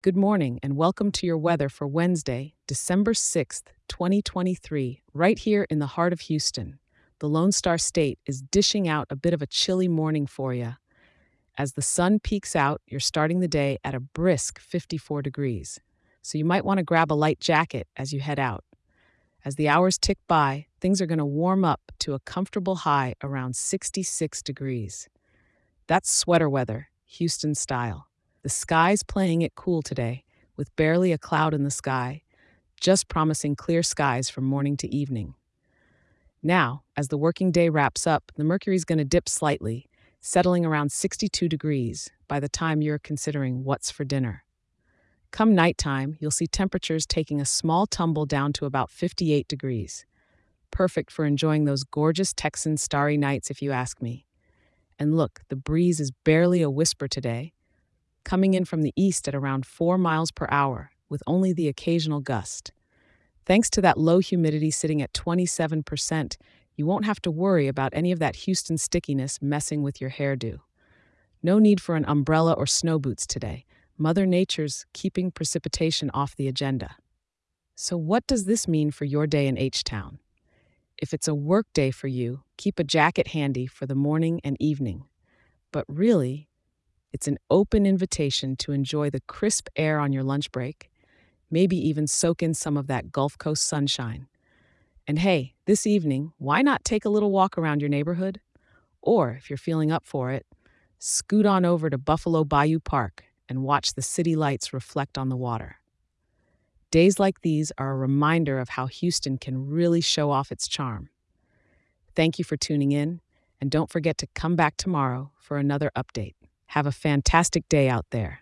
Good morning and welcome to your weather for Wednesday, December 6th, 2023, right here in the heart of Houston. The Lone Star State is dishing out a bit of a chilly morning for you. As the sun peeks out, you're starting the day at a brisk 54 degrees, so you might want to grab a light jacket as you head out. As the hours tick by, things are going to warm up to a comfortable high around 66 degrees. That's sweater weather, Houston style. The sky's playing it cool today, with barely a cloud in the sky, just promising clear skies from morning to evening. Now, as the working day wraps up, the mercury's going to dip slightly, settling around 62 degrees by the time you're considering what's for dinner. Come nighttime, you'll see temperatures taking a small tumble down to about 58 degrees. Perfect for enjoying those gorgeous Texan starry nights, if you ask me. And look, the breeze is barely a whisper today, coming in from the east at around 4 miles per hour, with only the occasional gust. Thanks to that low humidity sitting at 27%, you won't have to worry about any of that Houston stickiness messing with your hairdo. No need for an umbrella or snow boots today. Mother Nature's keeping precipitation off the agenda. So, what does this mean for your day in H Town? If it's a work day for you, keep a jacket handy for the morning and evening. But really, it's an open invitation to enjoy the crisp air on your lunch break, maybe even soak in some of that Gulf Coast sunshine. And hey, this evening, why not take a little walk around your neighborhood? Or, if you're feeling up for it, scoot on over to Buffalo Bayou Park and watch the city lights reflect on the water. Days like these are a reminder of how Houston can really show off its charm. Thank you for tuning in, and don't forget to come back tomorrow for another update. Have a fantastic day out there.